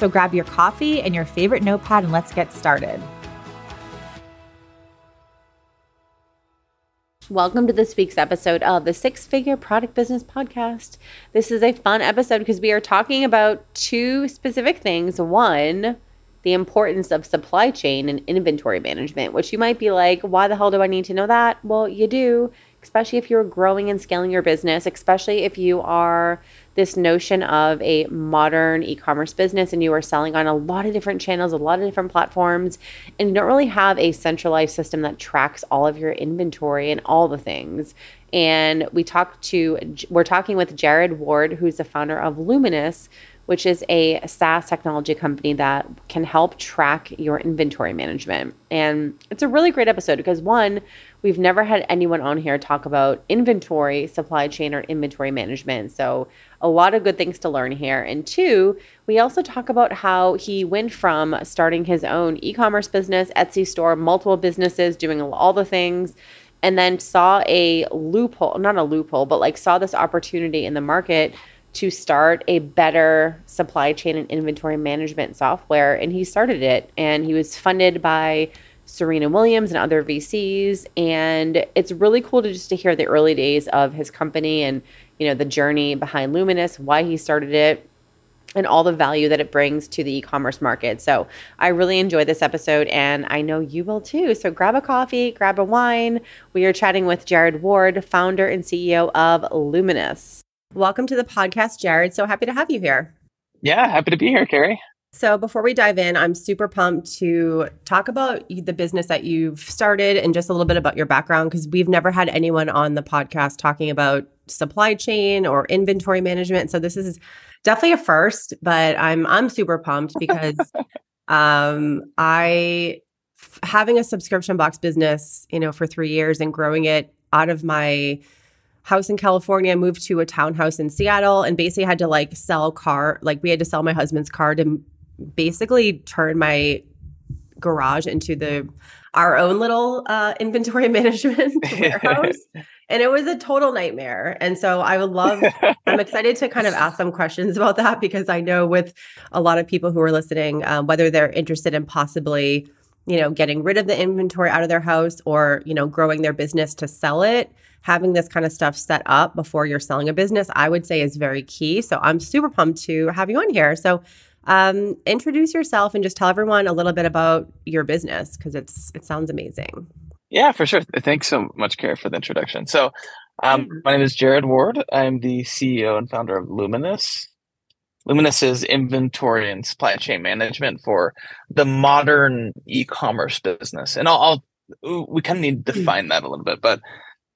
So grab your coffee and your favorite notepad and let's get started. Welcome to this week's episode of the Six Figure Product Business Podcast. This is a fun episode because we are talking about two specific things. One, the importance of supply chain and inventory management, which you might be like, why the hell do I need to know that? Well, you do, especially if you're growing and scaling your business, especially if you are this notion of a modern e commerce business and you are selling on a lot of different channels, a lot of different platforms, and you don't really have a centralized system that tracks all of your inventory and all the things. And we talked to, we're talking with Jared Ward, who's the founder of Luminous, which is a SaaS technology company that can help track your inventory management. And it's a really great episode because one, we've never had anyone on here talk about inventory, supply chain, or inventory management. So a lot of good things to learn here. And two, we also talk about how he went from starting his own e commerce business, Etsy store, multiple businesses, doing all the things, and then saw a loophole, not a loophole, but like saw this opportunity in the market to start a better supply chain and inventory management software. And he started it, and he was funded by Serena Williams and other VCs. And it's really cool to just to hear the early days of his company and you know, the journey behind Luminous, why he started it, and all the value that it brings to the e-commerce market. So I really enjoyed this episode and I know you will too. So grab a coffee, grab a wine. We are chatting with Jared Ward, founder and CEO of Luminous. Welcome to the podcast, Jared. So happy to have you here. Yeah, happy to be here, Carrie. So, before we dive in, I'm super pumped to talk about the business that you've started and just a little bit about your background because we've never had anyone on the podcast talking about supply chain or inventory management. So, this is definitely a first, but I'm I'm super pumped because um, I having a subscription box business, you know, for 3 years and growing it out of my house in California, moved to a townhouse in Seattle, and basically had to like sell car. Like we had to sell my husband's car to basically turn my garage into the our own little uh, inventory management warehouse. and it was a total nightmare. And so I would love, I'm excited to kind of ask some questions about that because I know with a lot of people who are listening, um, whether they're interested in possibly, you know, getting rid of the inventory out of their house or, you know, growing their business to sell it, having this kind of stuff set up before you're selling a business, I would say is very key. So I'm super pumped to have you on here. So um, introduce yourself and just tell everyone a little bit about your business because it's it sounds amazing. Yeah, for sure. Thanks so much, Kara, for the introduction. So, um, my name is Jared Ward. I'm the CEO and founder of Luminous. Luminous is inventory and supply chain management for the modern e-commerce business, and I'll, I'll we kind of need to define that a little bit, but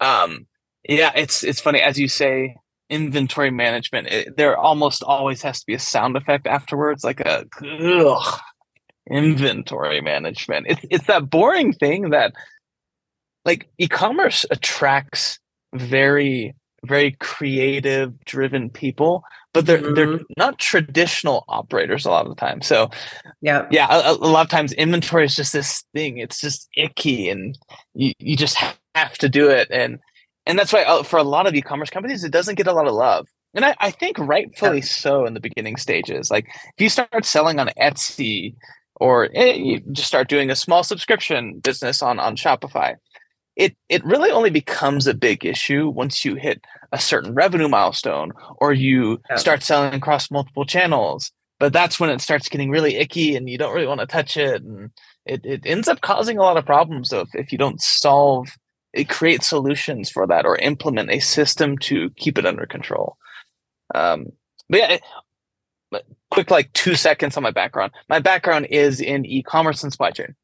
um, yeah, it's it's funny as you say inventory management, it, there almost always has to be a sound effect afterwards, like a ugh, inventory management. It's it's that boring thing that like e-commerce attracts very very creative driven people but they're mm-hmm. they're not traditional operators a lot of the time so yeah yeah a, a, lot of times inventory is just this thing it's just icky and you, you just have to do it and and that's why uh, for a lot of e-commerce companies it doesn't get a lot of love and i, I think rightfully yeah. so in the beginning stages like if you start selling on etsy or eh, you just start doing a small subscription business on on shopify it it really only becomes a big issue once you hit a certain revenue milestone or you yeah. start selling across multiple channels but that's when it starts getting really icky and you don't really want to touch it and it, it ends up causing a lot of problems if, if you don't solve create solutions for that or implement a system to keep it under control um, but yeah quick like two seconds on my background my background is in e-commerce and supply chain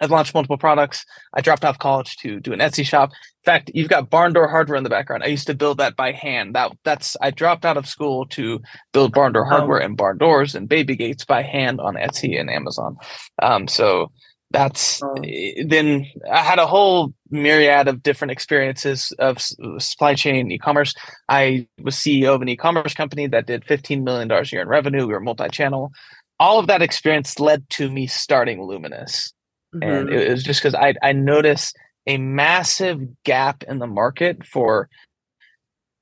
I've launched multiple products. I dropped off college to do an Etsy shop. In fact, you've got barn door hardware in the background. I used to build that by hand. That that's I dropped out of school to build barn door hardware and barn doors and baby gates by hand on Etsy and Amazon. Um, so that's eh, then I had a whole myriad of different experiences of supply chain e-commerce. I was CEO of an e-commerce company that did $15 million a year in revenue. We were multi-channel. All of that experience led to me starting Luminous. Mm-hmm. And it was just because I I noticed a massive gap in the market for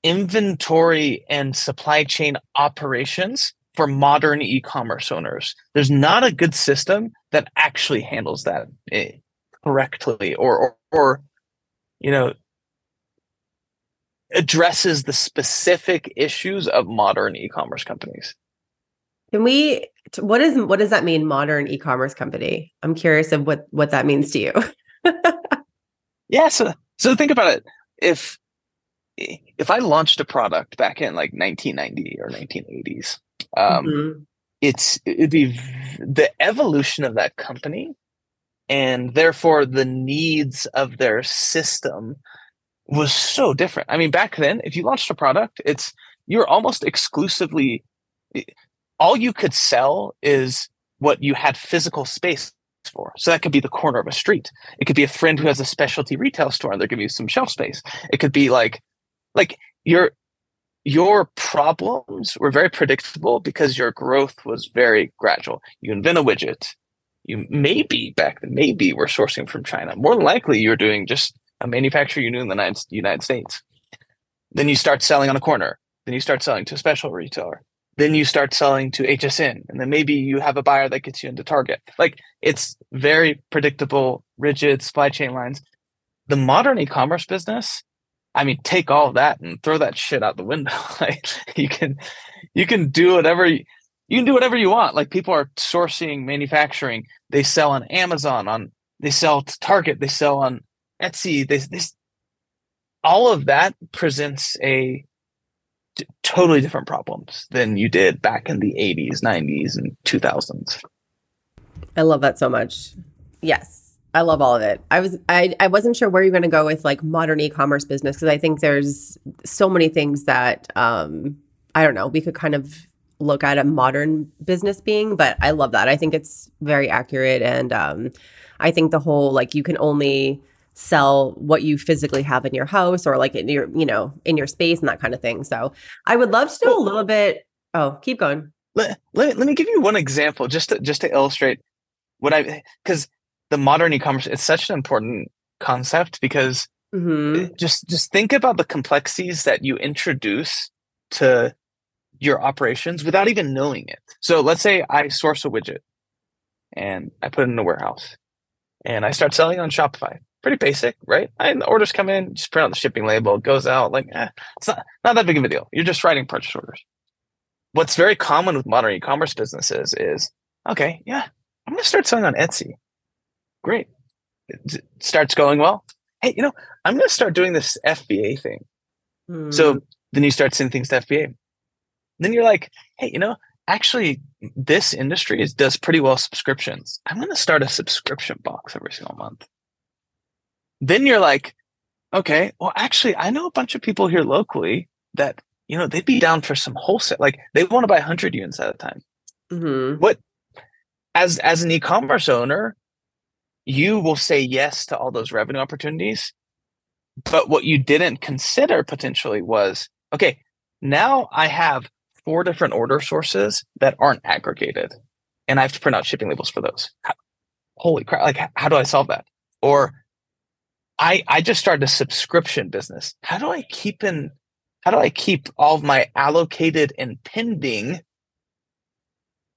inventory and supply chain operations for modern e-commerce owners. There's not a good system that actually handles that correctly or, or, or you know addresses the specific issues of modern e-commerce companies. Can we what is what does that mean modern e-commerce company? I'm curious of what what that means to you. yeah, so so think about it. If if I launched a product back in like 1990 or 1980s, um, mm-hmm. it's it'd be the evolution of that company and therefore the needs of their system was so different. I mean, back then, if you launched a product, it's you're almost exclusively all you could sell is what you had physical space for. So that could be the corner of a street. It could be a friend who has a specialty retail store and they're giving you some shelf space. It could be like like your your problems were very predictable because your growth was very gradual. You invent a widget. You maybe back then maybe were sourcing from China. More likely you're doing just a manufacturer you knew in the United States. Then you start selling on a corner. Then you start selling to a special retailer then you start selling to HSN, and then maybe you have a buyer that gets you into Target. Like it's very predictable, rigid supply chain lines. The modern e-commerce business, I mean, take all that and throw that shit out the window. like you can, you can do whatever you, you can do whatever you want. Like people are sourcing, manufacturing. They sell on Amazon, on they sell to Target, they sell on Etsy. They, they all of that presents a totally different problems than you did back in the 80s, 90s, and 2000s. I love that so much. Yes. I love all of it. I was I I wasn't sure where you're going to go with like modern e-commerce business because I think there's so many things that um I don't know, we could kind of look at a modern business being, but I love that. I think it's very accurate and um I think the whole like you can only sell what you physically have in your house or like in your you know in your space and that kind of thing so i would love to know a little bit oh keep going let, let, let me give you one example just to just to illustrate what i because the modern e-commerce it's such an important concept because mm-hmm. just just think about the complexities that you introduce to your operations without even knowing it so let's say i source a widget and i put it in a warehouse and i start selling on shopify pretty basic, right? And the orders come in, just print out the shipping label, it goes out. Like, eh, it's not, not that big of a deal. You're just writing purchase orders. What's very common with modern e-commerce businesses is, okay, yeah, I'm going to start selling on Etsy. Great. It starts going well. Hey, you know, I'm going to start doing this FBA thing. Mm. So then you start sending things to FBA. Then you're like, hey, you know, actually, this industry is, does pretty well subscriptions. I'm going to start a subscription box every single month then you're like, okay, well, actually, I know a bunch of people here locally that, you know, they'd be down for some wholesale. Like they want to buy 100 units at a time. Mm-hmm. What, as, as an e commerce owner, you will say yes to all those revenue opportunities. But what you didn't consider potentially was okay, now I have four different order sources that aren't aggregated and I have to print out shipping labels for those. How, holy crap. Like, how do I solve that? Or I I just started a subscription business. How do I keep in how do I keep all of my allocated and pending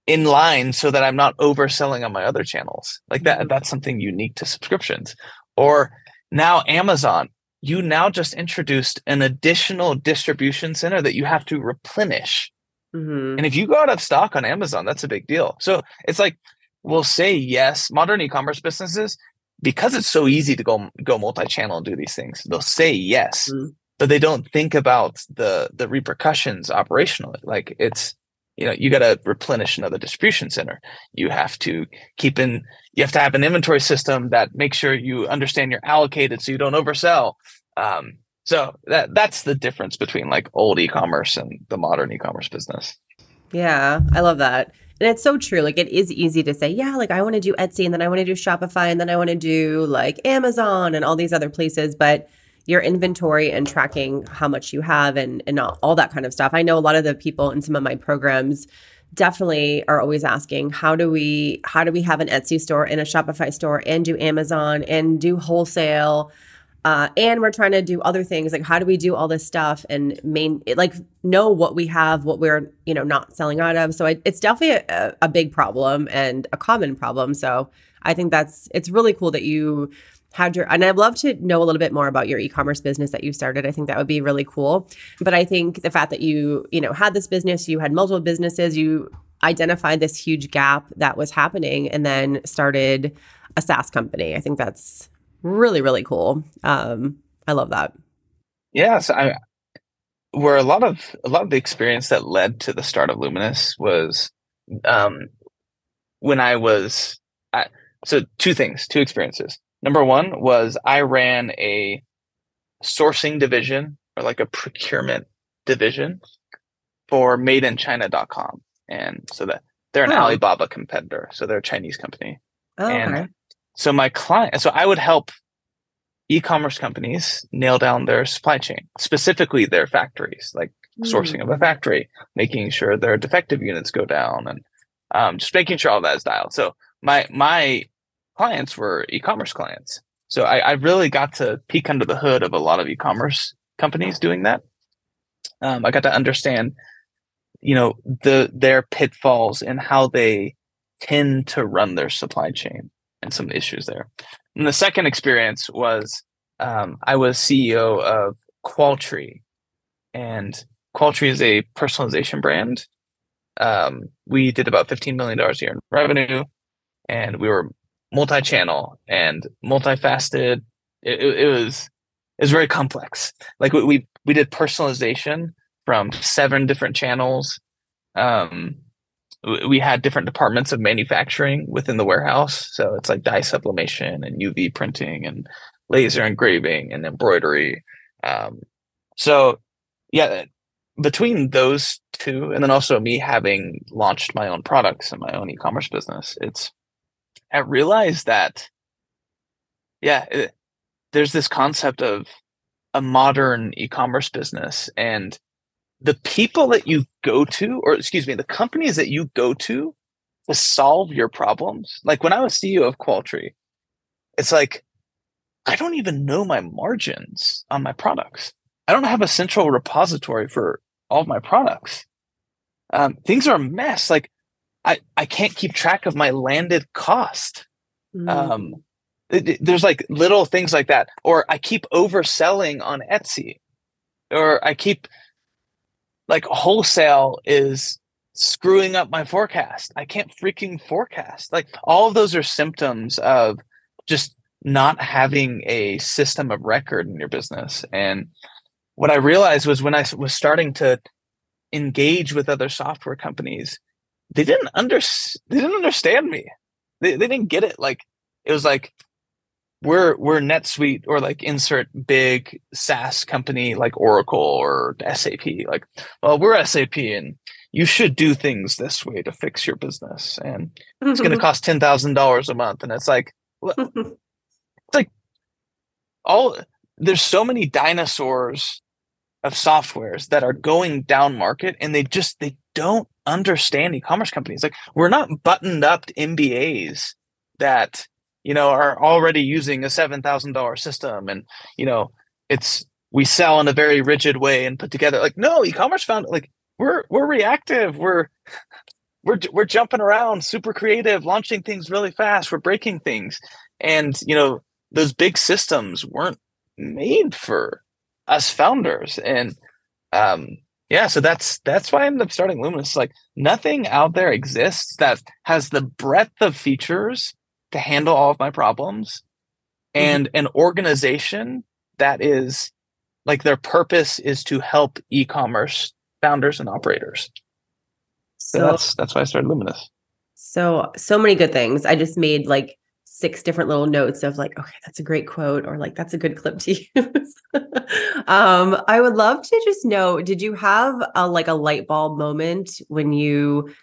in line so that I'm not overselling on my other channels? Like that mm-hmm. that's something unique to subscriptions. Or now Amazon, you now just introduced an additional distribution center that you have to replenish. Mm-hmm. And if you go out of stock on Amazon, that's a big deal. So it's like we'll say yes. Modern e-commerce businesses, because it's so easy to go go multi-channel and do these things, they'll say yes, mm-hmm. but they don't think about the the repercussions operationally. Like it's you know you got to replenish another distribution center you have to keep in you have to have an inventory system that makes sure you understand you're allocated so you don't oversell um, so that that's the difference between like old e-commerce and the modern e-commerce business. Yeah, I love that. And it's so true. Like it is easy to say, yeah, like I want to do Etsy and then I want to do Shopify and then I want to do like Amazon and all these other places, but your inventory and tracking how much you have and and all, all that kind of stuff. I know a lot of the people in some of my programs definitely are always asking how do we how do we have an Etsy store and a Shopify store and do Amazon and do wholesale uh, and we're trying to do other things like how do we do all this stuff and main like know what we have what we're you know not selling out of. So it's definitely a, a big problem and a common problem. So i think that's it's really cool that you had your and i'd love to know a little bit more about your e-commerce business that you started. I think that would be really cool. But i think the fact that you you know had this business you had multiple businesses you identified this huge gap that was happening and then started a SaaS company. I think that's really really cool. Um i love that. Yes i where a lot of a lot of the experience that led to the start of luminous was um when i was I, so two things two experiences. Number one was i ran a sourcing division or like a procurement division for madeinchina.com and so that they're an oh. alibaba competitor so they're a chinese company. Oh, and okay so my client, so I would help e-commerce companies nail down their supply chain, specifically their factories, like mm. sourcing of a factory, making sure their defective units go down, and um, just making sure all that is dialed. So my my clients were e-commerce clients, so I, I really got to peek under the hood of a lot of e-commerce companies doing that. Um, I got to understand, you know, the their pitfalls and how they tend to run their supply chain and some issues there. And the second experience was um, I was CEO of Qualtry, and Qualtry is a personalization brand. Um, we did about $15 million a year in revenue, and we were multi-channel and multifaceted. It, it, it was it was very complex. Like we, we we did personalization from seven different channels. Um, we had different departments of manufacturing within the warehouse. So it's like dye sublimation and UV printing and laser engraving and embroidery. Um, so yeah, between those two, and then also me having launched my own products and my own e-commerce business, it's I realized that yeah, it, there's this concept of a modern e-commerce business and the people that you go to, or excuse me, the companies that you go to to solve your problems. Like when I was CEO of Qualtry, it's like I don't even know my margins on my products. I don't have a central repository for all of my products. Um, things are a mess. Like I, I can't keep track of my landed cost. Mm. Um, it, it, there's like little things like that, or I keep overselling on Etsy, or I keep like wholesale is screwing up my forecast. I can't freaking forecast. Like all of those are symptoms of just not having a system of record in your business. And what I realized was when I was starting to engage with other software companies, they didn't under they didn't understand me. They they didn't get it. Like it was like we're we're NetSuite or like insert big SaaS company like Oracle or SAP. Like, well, we're SAP and you should do things this way to fix your business, and it's going to cost ten thousand dollars a month. And it's like, it's like all there's so many dinosaurs of softwares that are going down market, and they just they don't understand e-commerce companies. Like, we're not buttoned up MBAs that you know, are already using a seven thousand dollar system, and you know, it's we sell in a very rigid way and put together. Like, no, e-commerce found like we're we're reactive. We're we're we're jumping around, super creative, launching things really fast. We're breaking things, and you know, those big systems weren't made for us founders, and um, yeah, so that's that's why I ended up starting Luminous. Like nothing out there exists that has the breadth of features to handle all of my problems mm-hmm. and an organization that is like their purpose is to help e-commerce founders and operators. So, so that's that's why I started Luminous. So so many good things. I just made like six different little notes of like, okay, that's a great quote, or like that's a good clip to use. um, I would love to just know, did you have a like a light bulb moment when you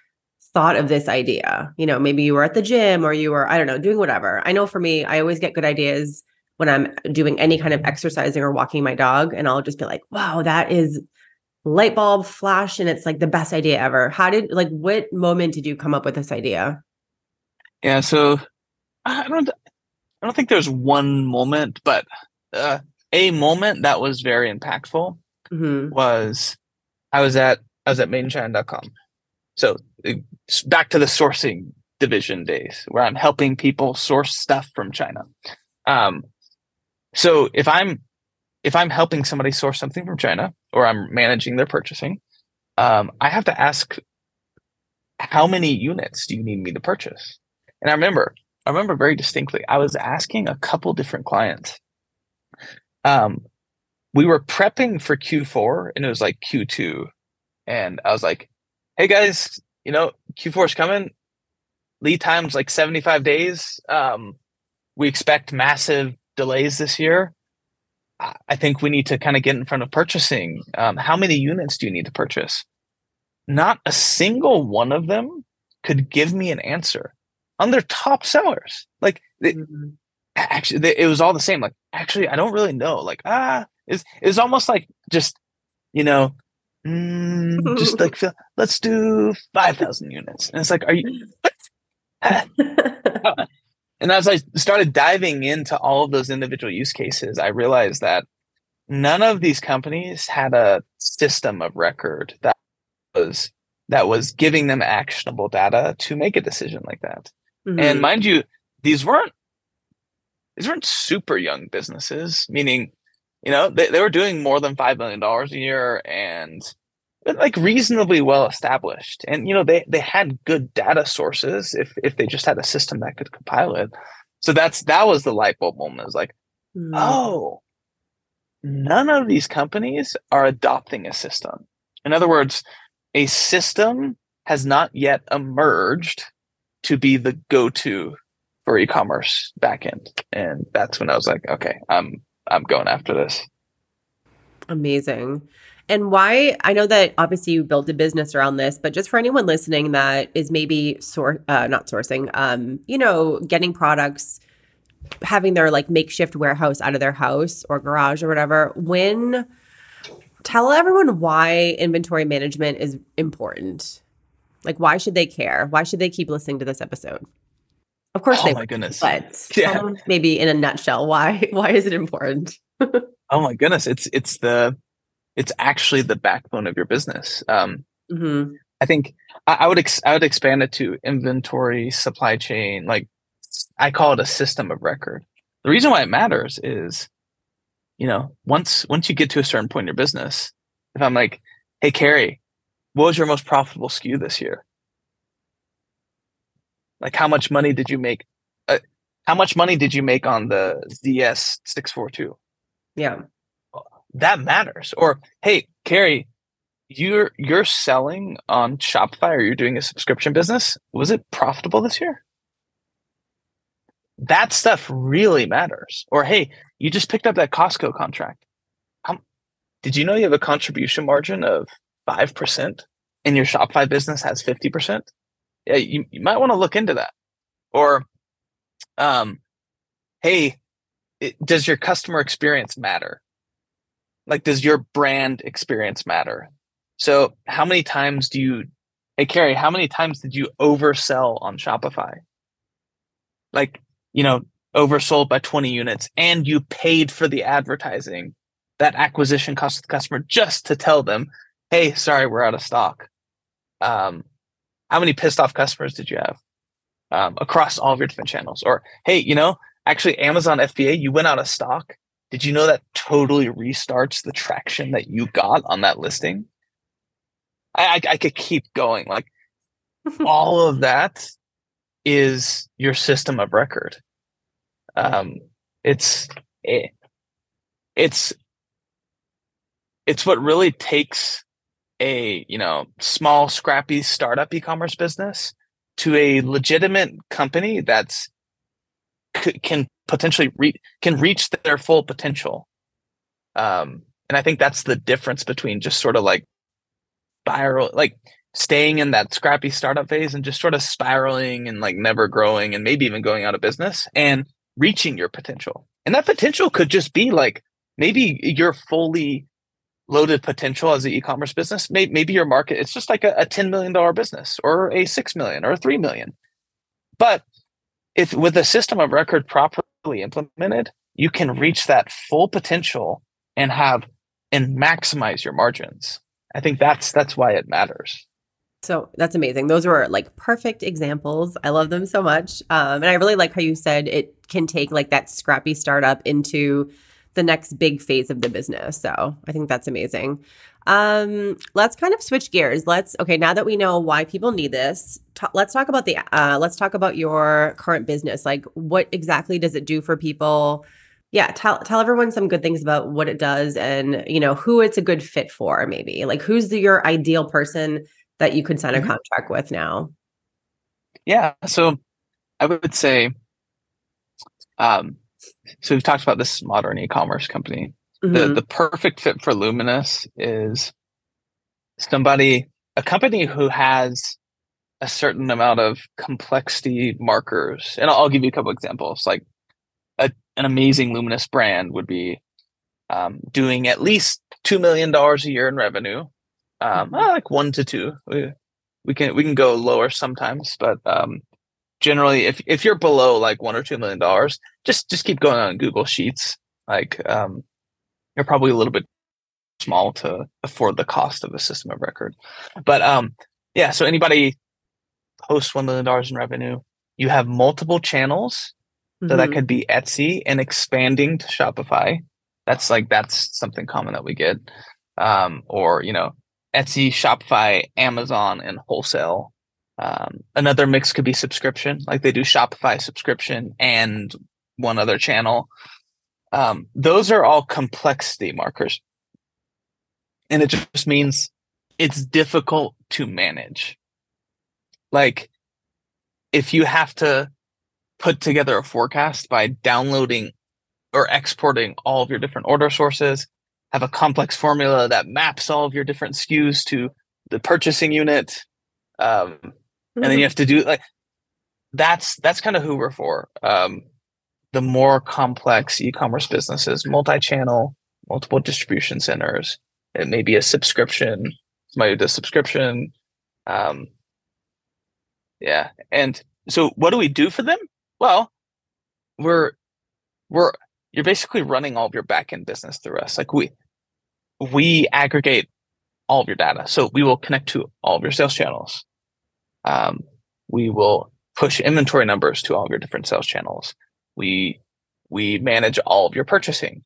thought of this idea? You know, maybe you were at the gym or you were, I don't know, doing whatever. I know for me, I always get good ideas when I'm doing any kind of exercising or walking my dog, and I'll just be like, wow, that is light bulb flash and it's like the best idea ever. How did like what moment did you come up with this idea? Yeah, so I don't I don't think there's one moment, but uh, a moment that was very impactful mm-hmm. was I was at I was at madeinchina.com. So back to the sourcing division days where I'm helping people source stuff from China. Um, so if I'm if I'm helping somebody source something from China or I'm managing their purchasing, um, I have to ask how many units do you need me to purchase? And I remember I remember very distinctly. I was asking a couple different clients. Um, we were prepping for Q4 and it was like Q2. And I was like, hey guys, you know, Q4 is coming. Lead time's like 75 days. Um, we expect massive delays this year. I think we need to kind of get in front of purchasing. Um, how many units do you need to purchase? Not a single one of them could give me an answer on their top sellers. Like mm-hmm. actually, they, it was all the same. Like actually, I don't really know. Like ah, it's it's almost like just you know, mm, just like let's do five thousand units, and it's like, are you? and as I started diving into all of those individual use cases, I realized that none of these companies had a system of record that was that was giving them actionable data to make a decision like that. Mm-hmm. And mind you, these weren't these weren't super young businesses, meaning, you know, they, they were doing more than five million dollars a year and like reasonably well established. And you know, they they had good data sources if if they just had a system that could compile it. So that's that was the light bulb moment. Was like, mm-hmm. oh, none of these companies are adopting a system. In other words, a system has not yet emerged to be the go-to for e-commerce backend. And that's when I was like, okay, I'm I'm going after this. Amazing. And why I know that obviously you built a business around this, but just for anyone listening that is maybe sort uh, not sourcing, um, you know, getting products, having their like makeshift warehouse out of their house or garage or whatever, when tell everyone why inventory management is important like, why should they care? Why should they keep listening to this episode? Of course, oh they. my goodness! But yeah. maybe in a nutshell, why why is it important? oh my goodness! It's it's the it's actually the backbone of your business. Um, mm-hmm. I think I, I would ex- I would expand it to inventory, supply chain. Like I call it a system of record. The reason why it matters is, you know, once once you get to a certain point in your business, if I'm like, hey Carrie, what was your most profitable SKU this year? Like how much money did you make? Uh, how much money did you make on the ZS six four two? Yeah, that matters. Or hey, Carrie, you're you're selling on Shopify or you're doing a subscription business. Was it profitable this year? That stuff really matters. Or hey, you just picked up that Costco contract. How, did you know you have a contribution margin of 5% and your Shopify business has 50%, yeah, you, you might want to look into that. Or, um, hey, it, does your customer experience matter? Like, does your brand experience matter? So, how many times do you, hey, Carrie, how many times did you oversell on Shopify? Like, you know, oversold by 20 units and you paid for the advertising that acquisition cost the customer just to tell them hey, sorry, we're out of stock. Um, how many pissed off customers did you have um, across all of your different channels? Or, hey, you know, actually, Amazon FBA, you went out of stock. Did you know that totally restarts the traction that you got on that listing? I, I, I could keep going. Like all of that is your system of record. Um, it's it, it's it's what really takes a you know small scrappy startup e-commerce business to a legitimate company that's can potentially re- can reach their full potential. Um and i think that's the difference between just sort of like spiral like staying in that scrappy startup phase and just sort of spiraling and like never growing and maybe even going out of business and reaching your potential. And that potential could just be like maybe you're fully loaded potential as an e-commerce business maybe, your market it's just like a, a $10 million business or a 6 million or a 3 million but if with a system of record properly implemented you can reach that full potential and have and maximize your margins i think that's that's why it matters so that's amazing. Those were like perfect examples. I love them so much. Um, and I really like how you said it can take like that scrappy startup into the next big phase of the business. So I think that's amazing. Um, let's kind of switch gears. Let's okay. Now that we know why people need this, t- let's talk about the. Uh, let's talk about your current business. Like, what exactly does it do for people? Yeah, tell tell everyone some good things about what it does, and you know who it's a good fit for. Maybe like who's the, your ideal person that you could sign a mm-hmm. contract with now. Yeah, so I would say, um, so we've talked about this modern e-commerce company. Mm-hmm. The the perfect fit for Luminous is somebody, a company who has a certain amount of complexity markers. And I'll, I'll give you a couple examples. Like a, an amazing Luminous brand would be um, doing at least two million dollars a year in revenue, um, mm-hmm. like one to two. We, we can we can go lower sometimes, but um, generally, if if you're below like one or two million dollars, just just keep going on Google Sheets. Like um, you're probably a little bit small to afford the cost of a system of record. But um, yeah, so anybody post one million dollars in revenue, you have multiple channels. Mm-hmm. So that mm-hmm. could be Etsy and expanding to Shopify. That's like that's something common that we get. Um, or you know, Etsy, Shopify, Amazon, and wholesale. Um, another mix could be subscription, like they do Shopify subscription and one other channel. Um, those are all complexity markers. And it just means it's difficult to manage. Like if you have to put together a forecast by downloading or exporting all of your different order sources, have a complex formula that maps all of your different SKUs to the purchasing unit. Um. And then you have to do like that's that's kind of who we're for. Um, the more complex e-commerce businesses, multi-channel, multiple distribution centers. It may be a subscription. Somebody does subscription. Um, yeah, and so what do we do for them? Well, we're we're you're basically running all of your backend business through us. Like we we aggregate all of your data. So we will connect to all of your sales channels. Um, we will push inventory numbers to all of your different sales channels. We we manage all of your purchasing,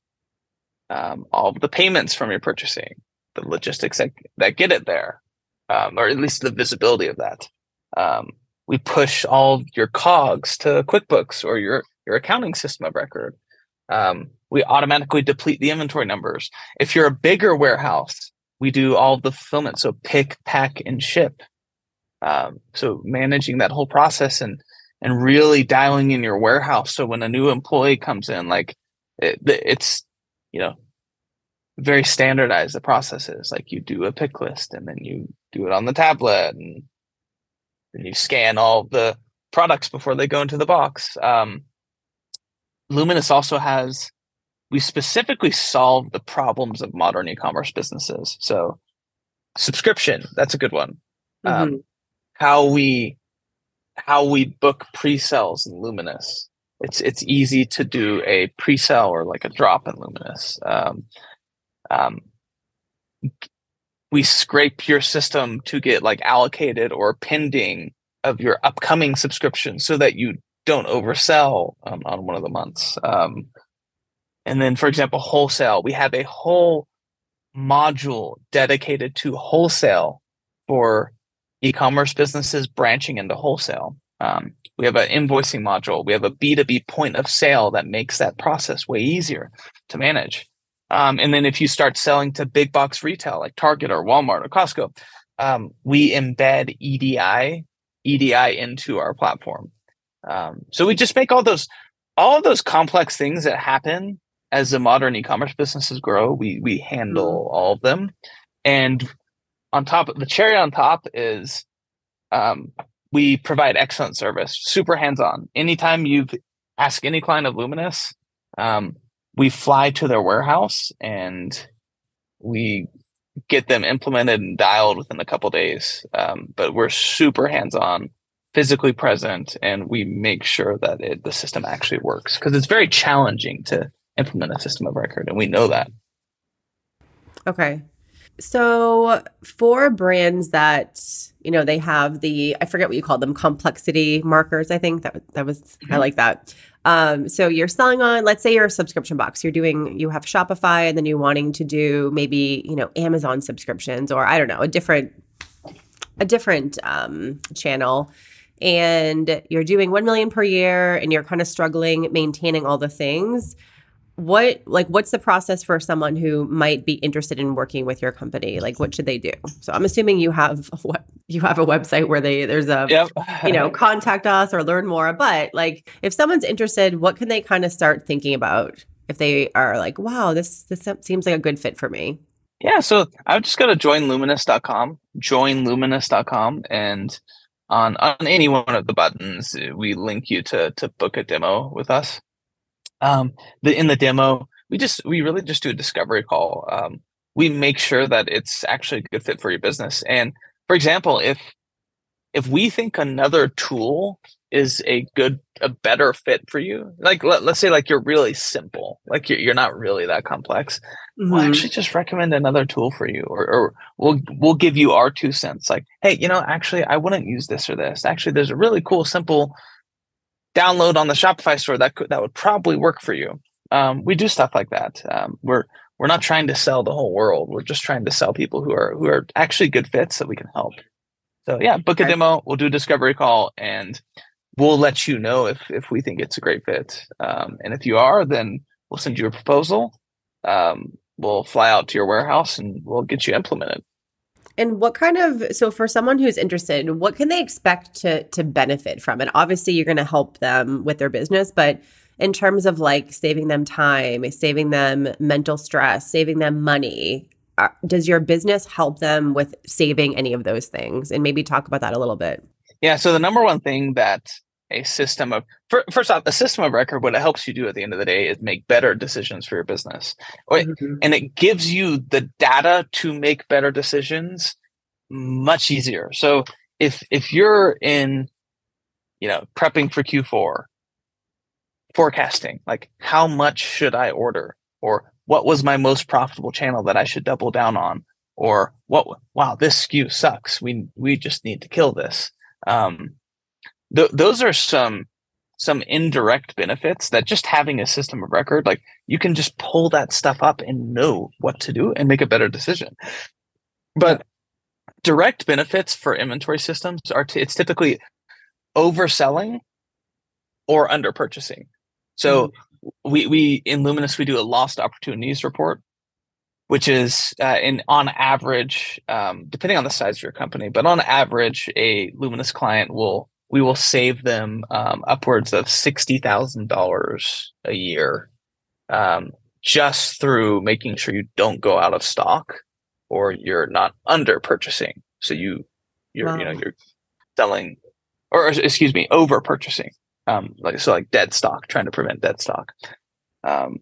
um, all of the payments from your purchasing, the logistics that, that get it there, um, or at least the visibility of that. Um, we push all your cogs to QuickBooks or your your accounting system of record. Um, we automatically deplete the inventory numbers. If you're a bigger warehouse, we do all the fulfillment. So pick, pack, and ship. Um, so managing that whole process and and really dialing in your warehouse. So when a new employee comes in, like it, it's you know very standardized. The process is like you do a pick list and then you do it on the tablet and then you scan all the products before they go into the box. Um, Luminous also has we specifically solve the problems of modern e-commerce businesses. So subscription, that's a good one. Um, mm-hmm. Um, how we how we book pre-sales in Luminous. It's it's easy to do a pre-sale or like a drop in Luminous. Um, um, we scrape your system to get like allocated or pending of your upcoming subscription so that you don't oversell um, on one of the months. Um, and then, for example, wholesale, we have a whole module dedicated to wholesale for e-commerce businesses branching into wholesale. Um, we have an invoicing module. We have a B2B point of sale that makes that process way easier to manage. Um, and then if you start selling to big box retail like Target or Walmart or Costco, um, we embed EDI EDI into our platform. Um, so we just make all those all of those complex things that happen as the modern e-commerce businesses grow. We we handle mm-hmm. all of them, and on top the cherry on top is um, we provide excellent service, super hands on. Anytime you ask any client of Luminous, um, we fly to their warehouse and we get them implemented and dialed within a couple days. Um, but we're super hands on, physically present, and we make sure that it, the system actually works because it's very challenging to implement a system of record, and we know that. Okay. So for brands that you know they have the I forget what you call them complexity markers I think that that was mm-hmm. I like that. Um, so you're selling on let's say you're a subscription box you're doing you have Shopify and then you're wanting to do maybe you know Amazon subscriptions or I don't know a different a different um, channel and you're doing 1 million per year and you're kind of struggling maintaining all the things what like what's the process for someone who might be interested in working with your company? Like what should they do? So i'm assuming you have what you have a website where they there's a yep. you know contact us or learn more. But like if someone's interested what can they kind of start thinking about if they are like wow this this seems like a good fit for me? Yeah so i would just go to joinluminous.com joinluminous.com and on on any one of the buttons we link you to to book a demo with us um, the in the demo, we just we really just do a discovery call. Um, we make sure that it's actually a good fit for your business. And for example, if if we think another tool is a good a better fit for you like let, us say like you're really simple like you're, you're not really that complex mm-hmm. we'll actually just recommend another tool for you or, or we'll we'll give you our two cents like hey you know actually i wouldn't use this or this actually there's a really cool simple download on the Shopify store that could that would probably work for you. Um, we do stuff like that. Um, we're we're not trying to sell the whole world. We're just trying to sell people who are who are actually good fits that we can help. So yeah, book a demo. We'll do a discovery call, and we'll let you know if if we think it's a great fit. Um, and if you are, then we'll send you a proposal. Um, we'll fly out to your warehouse and we'll get you implemented. And what kind of so for someone who's interested, what can they expect to to benefit from it? Obviously, you're going to help them with their business, but in terms of like saving them time, saving them mental stress, saving them money, uh, does your business help them with saving any of those things? And maybe talk about that a little bit. Yeah. So the number one thing that a system of first off a system of record what it helps you do at the end of the day is make better decisions for your business. Mm-hmm. and it gives you the data to make better decisions much easier. So if if you're in you know prepping for q4 forecasting like how much should i order? Or what was my most profitable channel that i should double down on? Or what wow this SKU sucks. We we just need to kill this. Um th- those are some some indirect benefits that just having a system of record like you can just pull that stuff up and know what to do and make a better decision but direct benefits for inventory systems are t- it's typically overselling or under purchasing so mm-hmm. we we in luminous we do a lost opportunities report which is uh, in on average um, depending on the size of your company but on average a luminous client will we will save them um, upwards of sixty thousand dollars a year, um, just through making sure you don't go out of stock or you're not under purchasing. So you, you're wow. you know you're selling, or excuse me, over purchasing. Um, like so, like dead stock, trying to prevent dead stock. Um,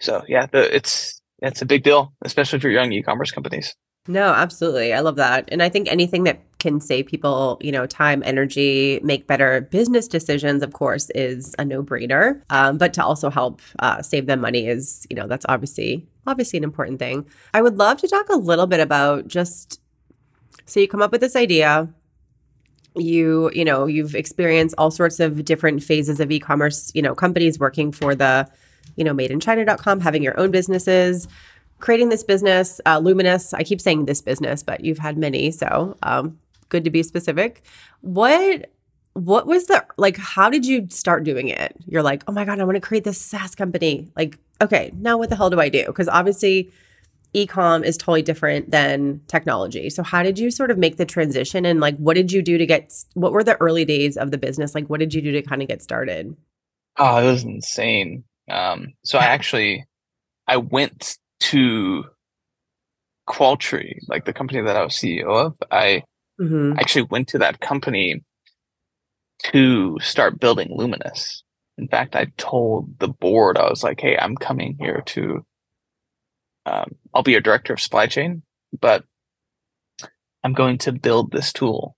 so yeah, the, it's it's a big deal, especially for young e-commerce companies. No, absolutely. I love that. And I think anything that can save people, you know, time, energy, make better business decisions, of course, is a no-brainer. Um, but to also help uh, save them money is, you know, that's obviously obviously an important thing. I would love to talk a little bit about just so you come up with this idea, you you know you've experienced all sorts of different phases of e-commerce you know companies working for the you know made in madeinchina.com having your own businesses creating this business, uh, Luminous. I keep saying this business, but you've had many, so um, good to be specific. What what was the like? How did you start doing it? You're like, oh my god, I want to create this SaaS company. Like, okay, now what the hell do I do? Because obviously, ecom is totally different than technology. So how did you sort of make the transition and like what did you do to get what were the early days of the business? Like what did you do to kind of get started? Oh, it was insane. Um, so I actually I went to Qualtry, like the company that I was CEO of. I mm-hmm. actually went to that company to start building Luminous. In fact, I told the board, I was like, hey, I'm coming here to um, I'll be your director of supply chain, but I'm going to build this tool.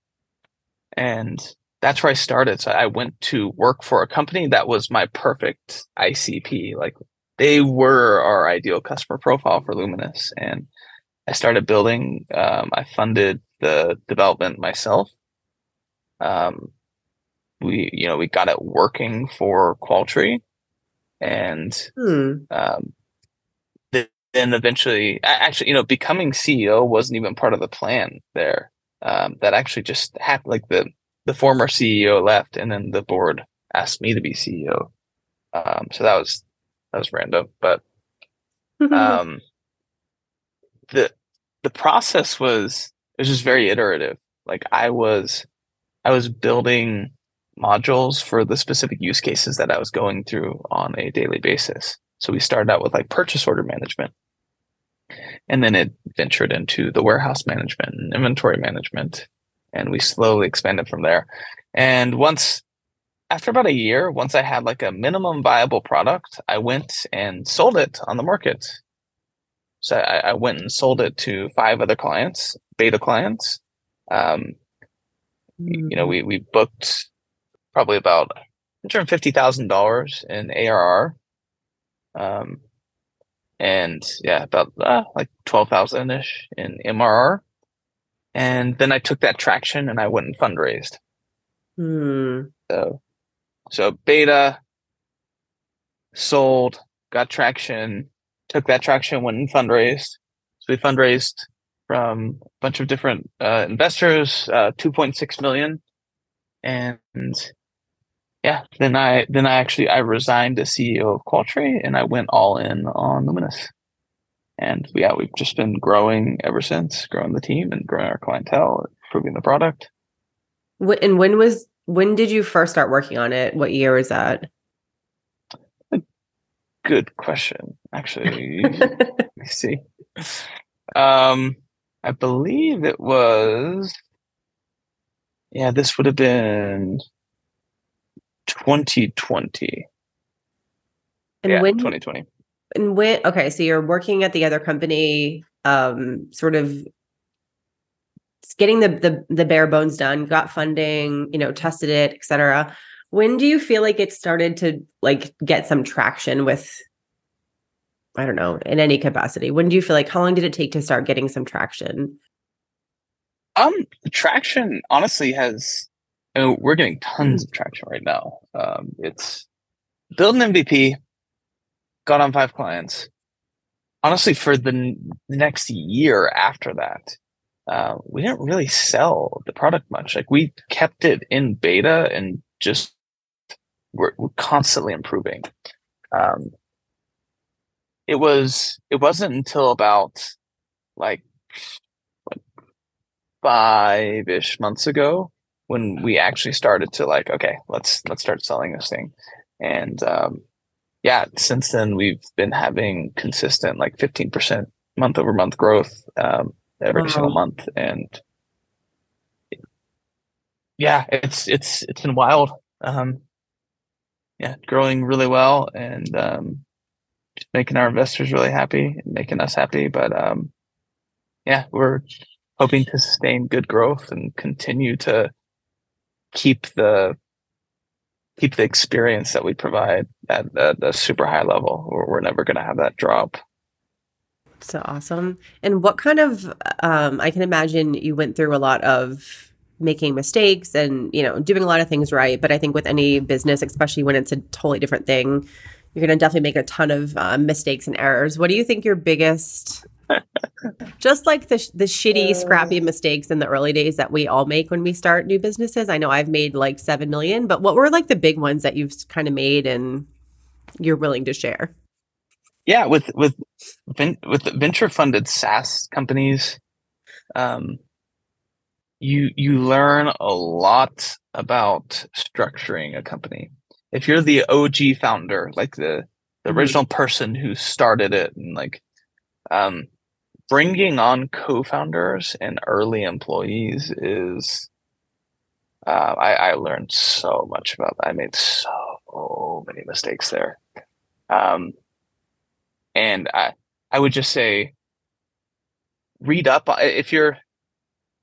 And that's where I started. So I went to work for a company that was my perfect ICP. Like they were our ideal customer profile for Luminous. And I started building, um, I funded the development myself. Um, we, you know, we got it working for Qualtry and hmm. um, then eventually actually you know becoming ceo wasn't even part of the plan there um, that actually just happened like the the former ceo left and then the board asked me to be ceo um, so that was that was random but um, the the process was it was just very iterative like i was i was building modules for the specific use cases that i was going through on a daily basis so we started out with like purchase order management and then it ventured into the warehouse management and inventory management. And we slowly expanded from there. And once, after about a year, once I had like a minimum viable product, I went and sold it on the market. So I, I went and sold it to five other clients, beta clients. Um, mm-hmm. You know, we, we booked probably about $150,000 in ARR. Um, and yeah, about uh, like 12,000 ish in MRR. And then I took that traction and I went and fundraised. Hmm. So, so beta sold, got traction, took that traction, went and fundraised. So we fundraised from a bunch of different uh, investors, uh, 2.6 million. And yeah, then I then I actually I resigned as CEO of Qualtry and I went all in on Luminous. And yeah, we've just been growing ever since, growing the team and growing our clientele, improving the product. And when was when did you first start working on it? What year was that? Good question. Actually, let me see. Um, I believe it was. Yeah, this would have been 2020. And yeah, when 2020. And when okay, so you're working at the other company, um, sort of getting the the the bare bones done, got funding, you know, tested it, etc. When do you feel like it started to like get some traction with I don't know, in any capacity? When do you feel like how long did it take to start getting some traction? Um, traction honestly has I mean, we're getting tons of traction right now. Um, it's build an MVP, got on five clients. Honestly, for the n- next year after that, uh, we didn't really sell the product much. Like we kept it in beta and just we're, we're constantly improving. Um, it was it wasn't until about like five ish months ago when we actually started to like, okay, let's let's start selling this thing. And um, yeah, since then we've been having consistent like 15% month over month growth um, every wow. single month. And yeah, it's it's it's been wild. Um, yeah, growing really well and um, making our investors really happy and making us happy. But um, yeah, we're hoping to sustain good growth and continue to keep the keep the experience that we provide at, the, a super high level. We're, we're never going to have that drop. So awesome. And what kind of, um, I can imagine you went through a lot of making mistakes and, you know, doing a lot of things right. But I think with any business, especially when it's a totally different thing, you're going to definitely make a ton of uh, mistakes and errors. What do you think your biggest just like the the shitty scrappy mistakes in the early days that we all make when we start new businesses. I know I've made like 7 million, but what were like the big ones that you've kind of made and you're willing to share? Yeah, with with with venture funded SaaS companies um you you learn a lot about structuring a company. If you're the OG founder, like the the mm-hmm. original person who started it and like um bringing on co-founders and early employees is uh, I, I learned so much about that. I made so many mistakes there. Um, and I, I would just say, read up if you're,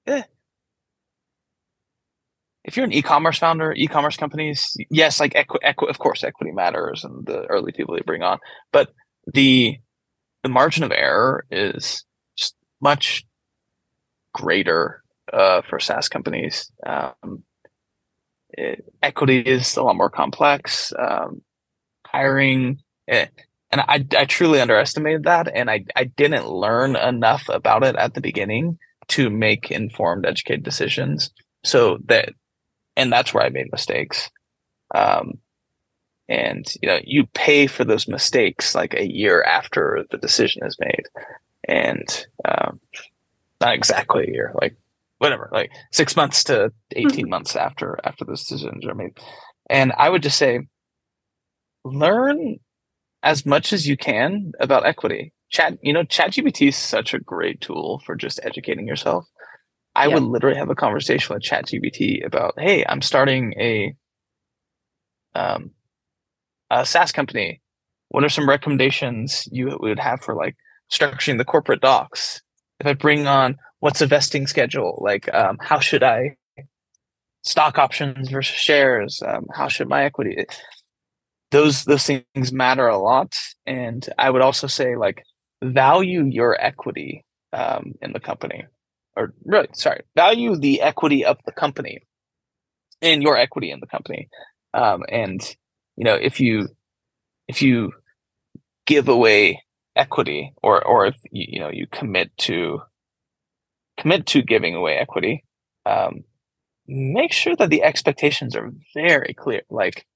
eh, if you're an e-commerce founder, e-commerce companies, yes, like equi-, equi- of course, equity matters and the early people you bring on, but the the margin of error is much greater uh, for SaaS companies. Um, it, equity is a lot more complex. Um, hiring, eh, and I, I truly underestimated that, and I, I didn't learn enough about it at the beginning to make informed, educated decisions. So that, and that's where I made mistakes. Um, and you know, you pay for those mistakes like a year after the decision is made and um, not exactly a year, like whatever, like six months to 18 mm-hmm. months after after those decisions are made. And I would just say, learn as much as you can about equity. Chat, you know, ChatGPT is such a great tool for just educating yourself. I yeah. would literally have a conversation with ChatGPT about, hey, I'm starting a um a SaaS company. What are some recommendations you would have for like structuring the corporate docs, if I bring on what's a vesting schedule, like um, how should I stock options versus shares, um, how should my equity, those those things matter a lot. And I would also say like value your equity um, in the company, or really sorry, value the equity of the company and your equity in the company. Um, and you know if you if you give away equity or or if you, you know you commit to commit to giving away equity um, make sure that the expectations are very clear like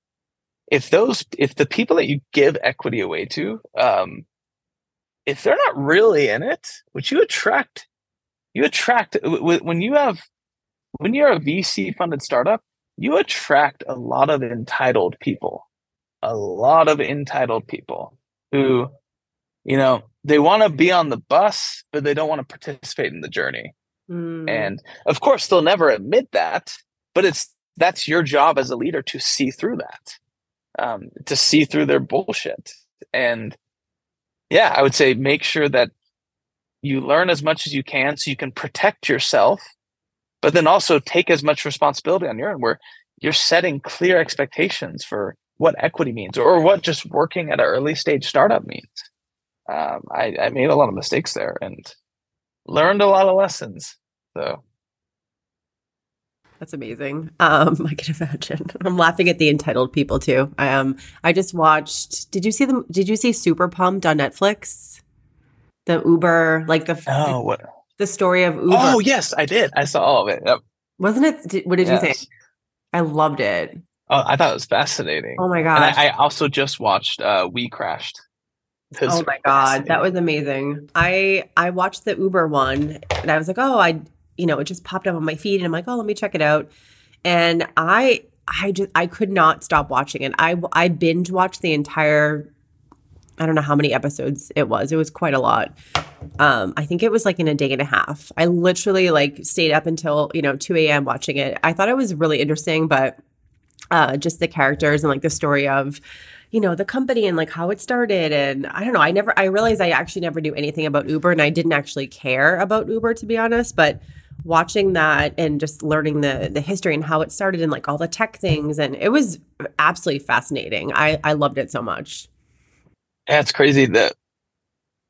if those if the people that you give equity away to um, if they're not really in it which you attract you attract when you have when you're a vc funded startup you attract a lot of entitled people a lot of entitled people who you know they want to be on the bus but they don't want to participate in the journey mm. and of course they'll never admit that but it's that's your job as a leader to see through that um, to see through their bullshit and yeah i would say make sure that you learn as much as you can so you can protect yourself but then also take as much responsibility on your end where you're setting clear expectations for what equity means or what just working at an early stage startup means um, I, I made a lot of mistakes there and learned a lot of lessons. So that's amazing. Um, I can imagine. I'm laughing at the entitled people too. Um, I just watched. Did you see them? Did you see Super Pumped on Netflix? The Uber, like the oh, what? the story of Uber. Oh yes, I did. I saw all of it. Yep. Wasn't it? Did, what did yes. you think? I loved it. Oh, I thought it was fascinating. Oh my god! I, I, also just watched uh, We Crashed. Oh my god, that was amazing. I I watched the Uber one and I was like, "Oh, I you know, it just popped up on my feed and I'm like, "Oh, let me check it out." And I I just I could not stop watching it. I I binge watched the entire I don't know how many episodes it was. It was quite a lot. Um, I think it was like in a day and a half. I literally like stayed up until, you know, 2 a.m. watching it. I thought it was really interesting, but uh, just the characters and like the story of you know, the company and like how it started. And I don't know, I never, I realized I actually never knew anything about Uber and I didn't actually care about Uber to be honest. But watching that and just learning the the history and how it started and like all the tech things and it was absolutely fascinating. I I loved it so much. Yeah, it's crazy that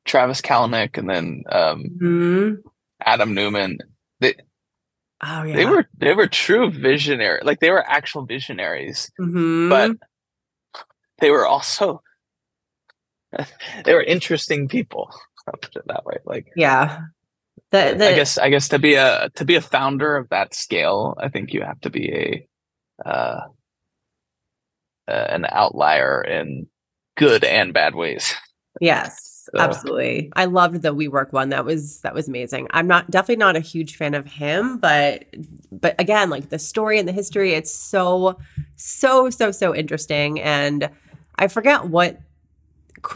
Travis Kalanick and then um, mm-hmm. Adam Neumann. They, oh yeah they were they were true visionary like they were actual visionaries mm-hmm. but they were also they were interesting people. I'll put it that way. Like yeah. The, the, I guess I guess to be a to be a founder of that scale, I think you have to be a uh, uh, an outlier in good and bad ways. Yes, so. absolutely. I loved the WeWork one. That was that was amazing. I'm not definitely not a huge fan of him, but but again, like the story and the history, it's so so so so interesting. And I forget what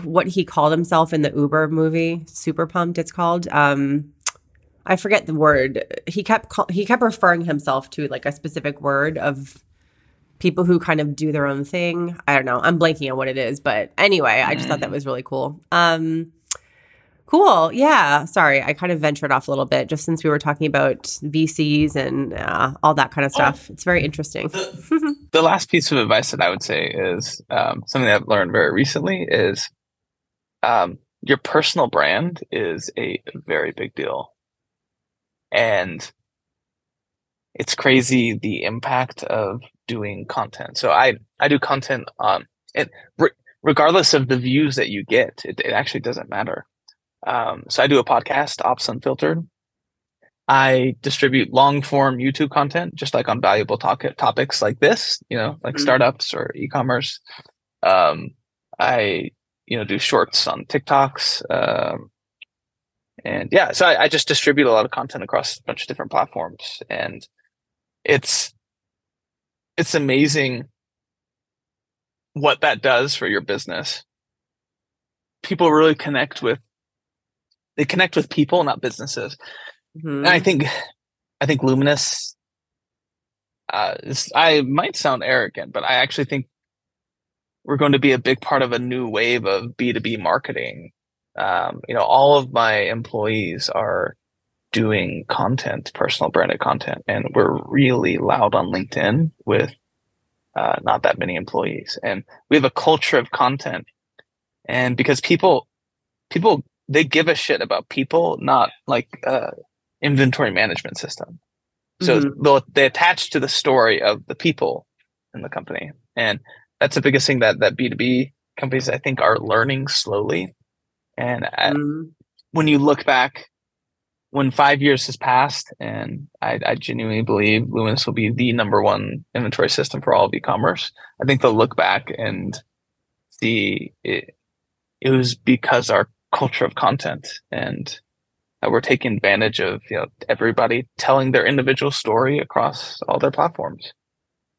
what he called himself in the Uber movie, Super Pumped. It's called. Um, I forget the word. He kept he kept referring himself to like a specific word of people who kind of do their own thing. I don't know. I'm blanking on what it is, but anyway, I just thought that mm. was really cool. Um, cool. Yeah. Sorry, I kind of ventured off a little bit just since we were talking about VCs and uh, all that kind of oh. stuff. It's very interesting. The, the, last piece of advice that I would say is um, something I've learned very recently is um, your personal brand is a very big deal. And it's crazy the impact of doing content. So I I do content on it re- regardless of the views that you get. It, it actually doesn't matter. Um, so I do a podcast, Ops Unfiltered. I distribute long form YouTube content, just like on valuable talk- topics like this, you know, like mm-hmm. startups or e-commerce. Um, I, you know, do shorts on TikToks. Um, and yeah, so I, I, just distribute a lot of content across a bunch of different platforms. And it's it's amazing what that does for your business. People really connect with they connect with people, not businesses. Mm-hmm. And I think I think Luminous uh, I might sound arrogant, but I actually think we're going to be a big part of a new wave of B2B marketing. Um, you know, all of my employees are doing content, personal branded content, and we're really loud on LinkedIn with uh, not that many employees, and we have a culture of content. And because people, people, they give a shit about people, not like uh, inventory management system. So mm-hmm. they attach to the story of the people in the company, and that's the biggest thing that that B two B companies I think are learning slowly. And uh, mm-hmm. when you look back when five years has passed, and I, I, genuinely believe Luminous will be the number one inventory system for all of e-commerce, I think they'll look back and see it, it was because our culture of content and that we're taking advantage of you know everybody telling their individual story across all their platforms.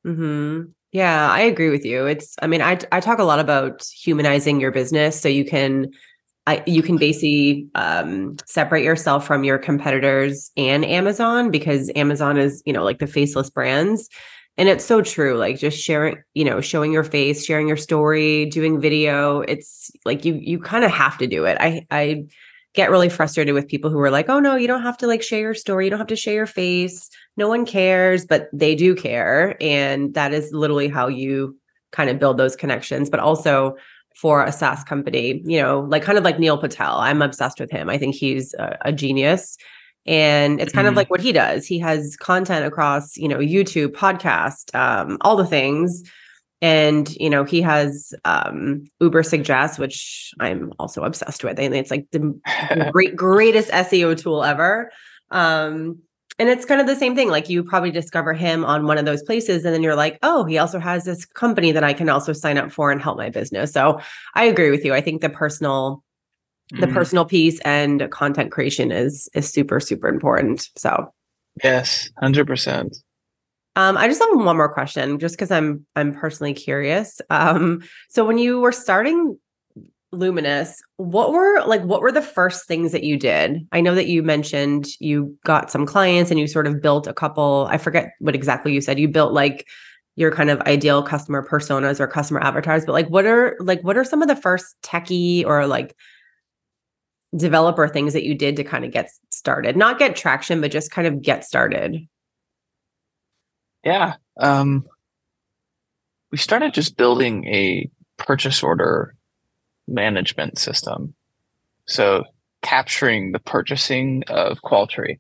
Hmm. Yeah, I agree with you. It's. I mean, I I talk a lot about humanizing your business so you can I, you can basically um, separate yourself from your competitors and Amazon because Amazon is, you know, like the faceless brands. And it's so true. Like just sharing, you know, showing your face, sharing your story, doing video. It's like you you kind of have to do it. I I get really frustrated with people who are like, oh no, you don't have to like share your story. You don't have to share your face. No one cares, but they do care. And that is literally how you kind of build those connections. But also for a SaaS company, you know, like kind of like Neil Patel. I'm obsessed with him. I think he's a, a genius. And it's kind mm-hmm. of like what he does. He has content across, you know, YouTube, podcast, um, all the things. And, you know, he has um, Ubersuggest, which I'm also obsessed with. And it's like the great, greatest SEO tool ever. Um, and it's kind of the same thing. Like you probably discover him on one of those places, and then you're like, oh, he also has this company that I can also sign up for and help my business. So I agree with you. I think the personal the mm personal piece and content creation is is super super important so yes 100% um, I just have one more question, just because I'm I'm personally curious. Um, so when you were starting Luminous, what were like what were the first things that you did? I know that you mentioned you got some clients and you sort of built a couple, I forget what exactly you said. You built like your kind of ideal customer personas or customer avatars, but like what are like what are some of the first techie or like developer things that you did to kind of get started? Not get traction, but just kind of get started. Yeah. Um we started just building a purchase order management system. So capturing the purchasing of Qualtry.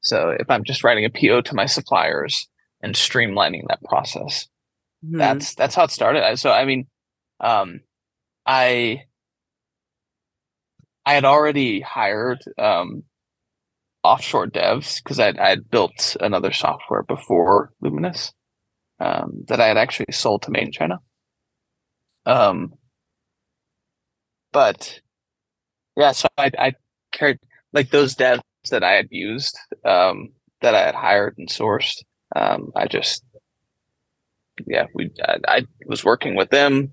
So if I'm just writing a PO to my suppliers and streamlining that process, mm-hmm. that's that's how it started. So I mean, um, I I had already hired um, offshore devs because I had built another software before Luminous um, that I had actually sold to main China. Um, but yeah, so I, I carried like those devs that I had used, um, that I had hired and sourced. Um, I just, yeah, we, I, I was working with them,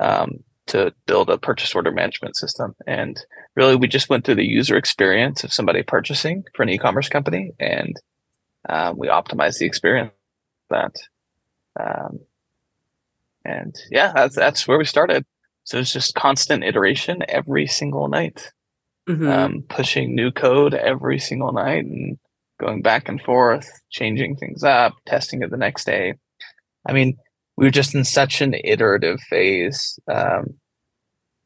um, to build a purchase order management system. And really, we just went through the user experience of somebody purchasing for an e-commerce company, and um, we optimized the experience that. Um, and yeah, that's that's where we started. So it's just constant iteration every single night, mm-hmm. um, pushing new code every single night, and going back and forth, changing things up, testing it the next day. I mean, we were just in such an iterative phase. Um,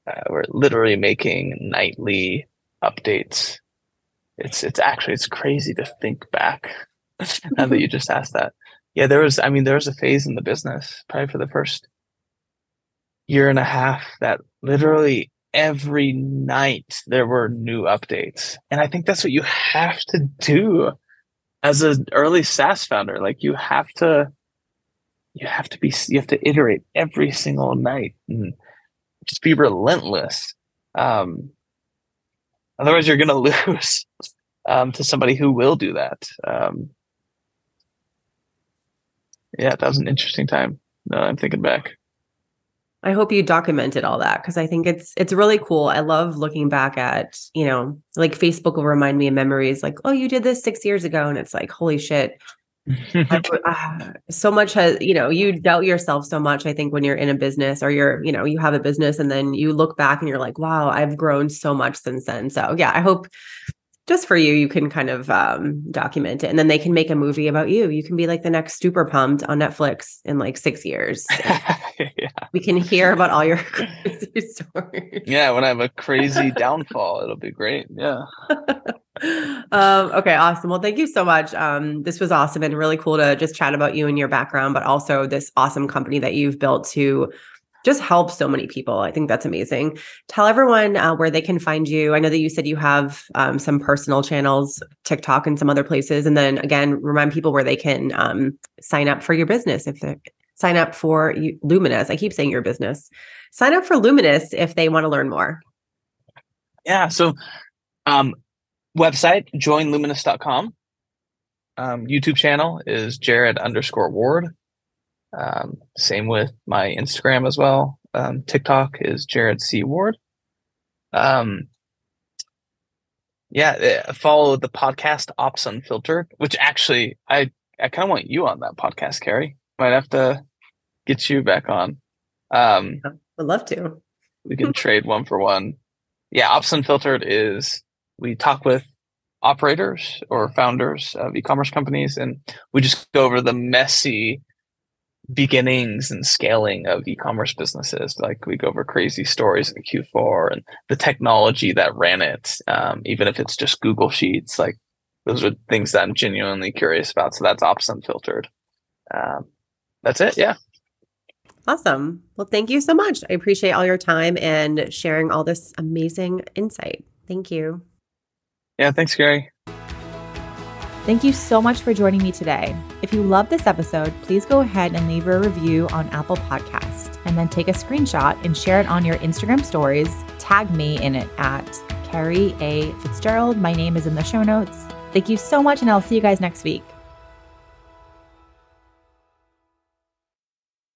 uh, we're literally making nightly updates. It's it's actually it's crazy to think back now that you just asked that. Yeah, there was. I mean, there was a phase in the business probably for the first year and a half that literally every night there were new updates, and I think that's what you have to do as an early SaaS founder. Like you have to you have to be you have to iterate every single night and just be relentless. Um otherwise you're gonna lose um to somebody who will do that. Um yeah that was an interesting time no i'm thinking back I hope you documented all that because I think it's it's really cool. I love looking back at, you know, like Facebook will remind me of memories like, oh, you did this six years ago. And it's like, holy shit, uh, so much has you know you doubt yourself so much i think when you're in a business or you're you know you have a business and then you look back and you're like wow i've grown so much since then so yeah i hope just for you you can kind of um, document it and then they can make a movie about you you can be like the next super pumped on netflix in like six years yeah. we can hear about all your crazy stories yeah when i have a crazy downfall it'll be great yeah um, okay, awesome. Well, thank you so much. Um, this was awesome and really cool to just chat about you and your background, but also this awesome company that you've built to just help so many people. I think that's amazing. Tell everyone uh, where they can find you. I know that you said you have um, some personal channels, TikTok and some other places. And then again, remind people where they can um, sign up for your business if they sign up for Luminous. I keep saying your business. Sign up for Luminous if they want to learn more. Yeah. So um, website joinluminous.com um, youtube channel is jared underscore ward um, same with my instagram as well. Um, tiktok is jared c. Ward. Um, yeah eh, follow the podcast ops unfiltered which actually i i kind of want you on that podcast carrie. Might have to get you back on. Um would love to. we can trade one for one. Yeah ops unfiltered is we talk with operators or founders of e-commerce companies and we just go over the messy beginnings and scaling of e-commerce businesses. Like we go over crazy stories in q4 and the technology that ran it um, even if it's just google sheets like those are things that i'm genuinely curious about. So that's ops unfiltered. Um, that's it. Yeah. Awesome. Well thank you so much. I appreciate all your time and sharing all this amazing insight. Thank you. Yeah, thanks, Carrie. Thank you so much for joining me today. If you love this episode, please go ahead and leave a review on Apple Podcast and then take a screenshot and share it on your Instagram stories. Tag me in it at Carrie A. Fitzgerald. My name is in the show notes. Thank you so much, and I'll see you guys next week.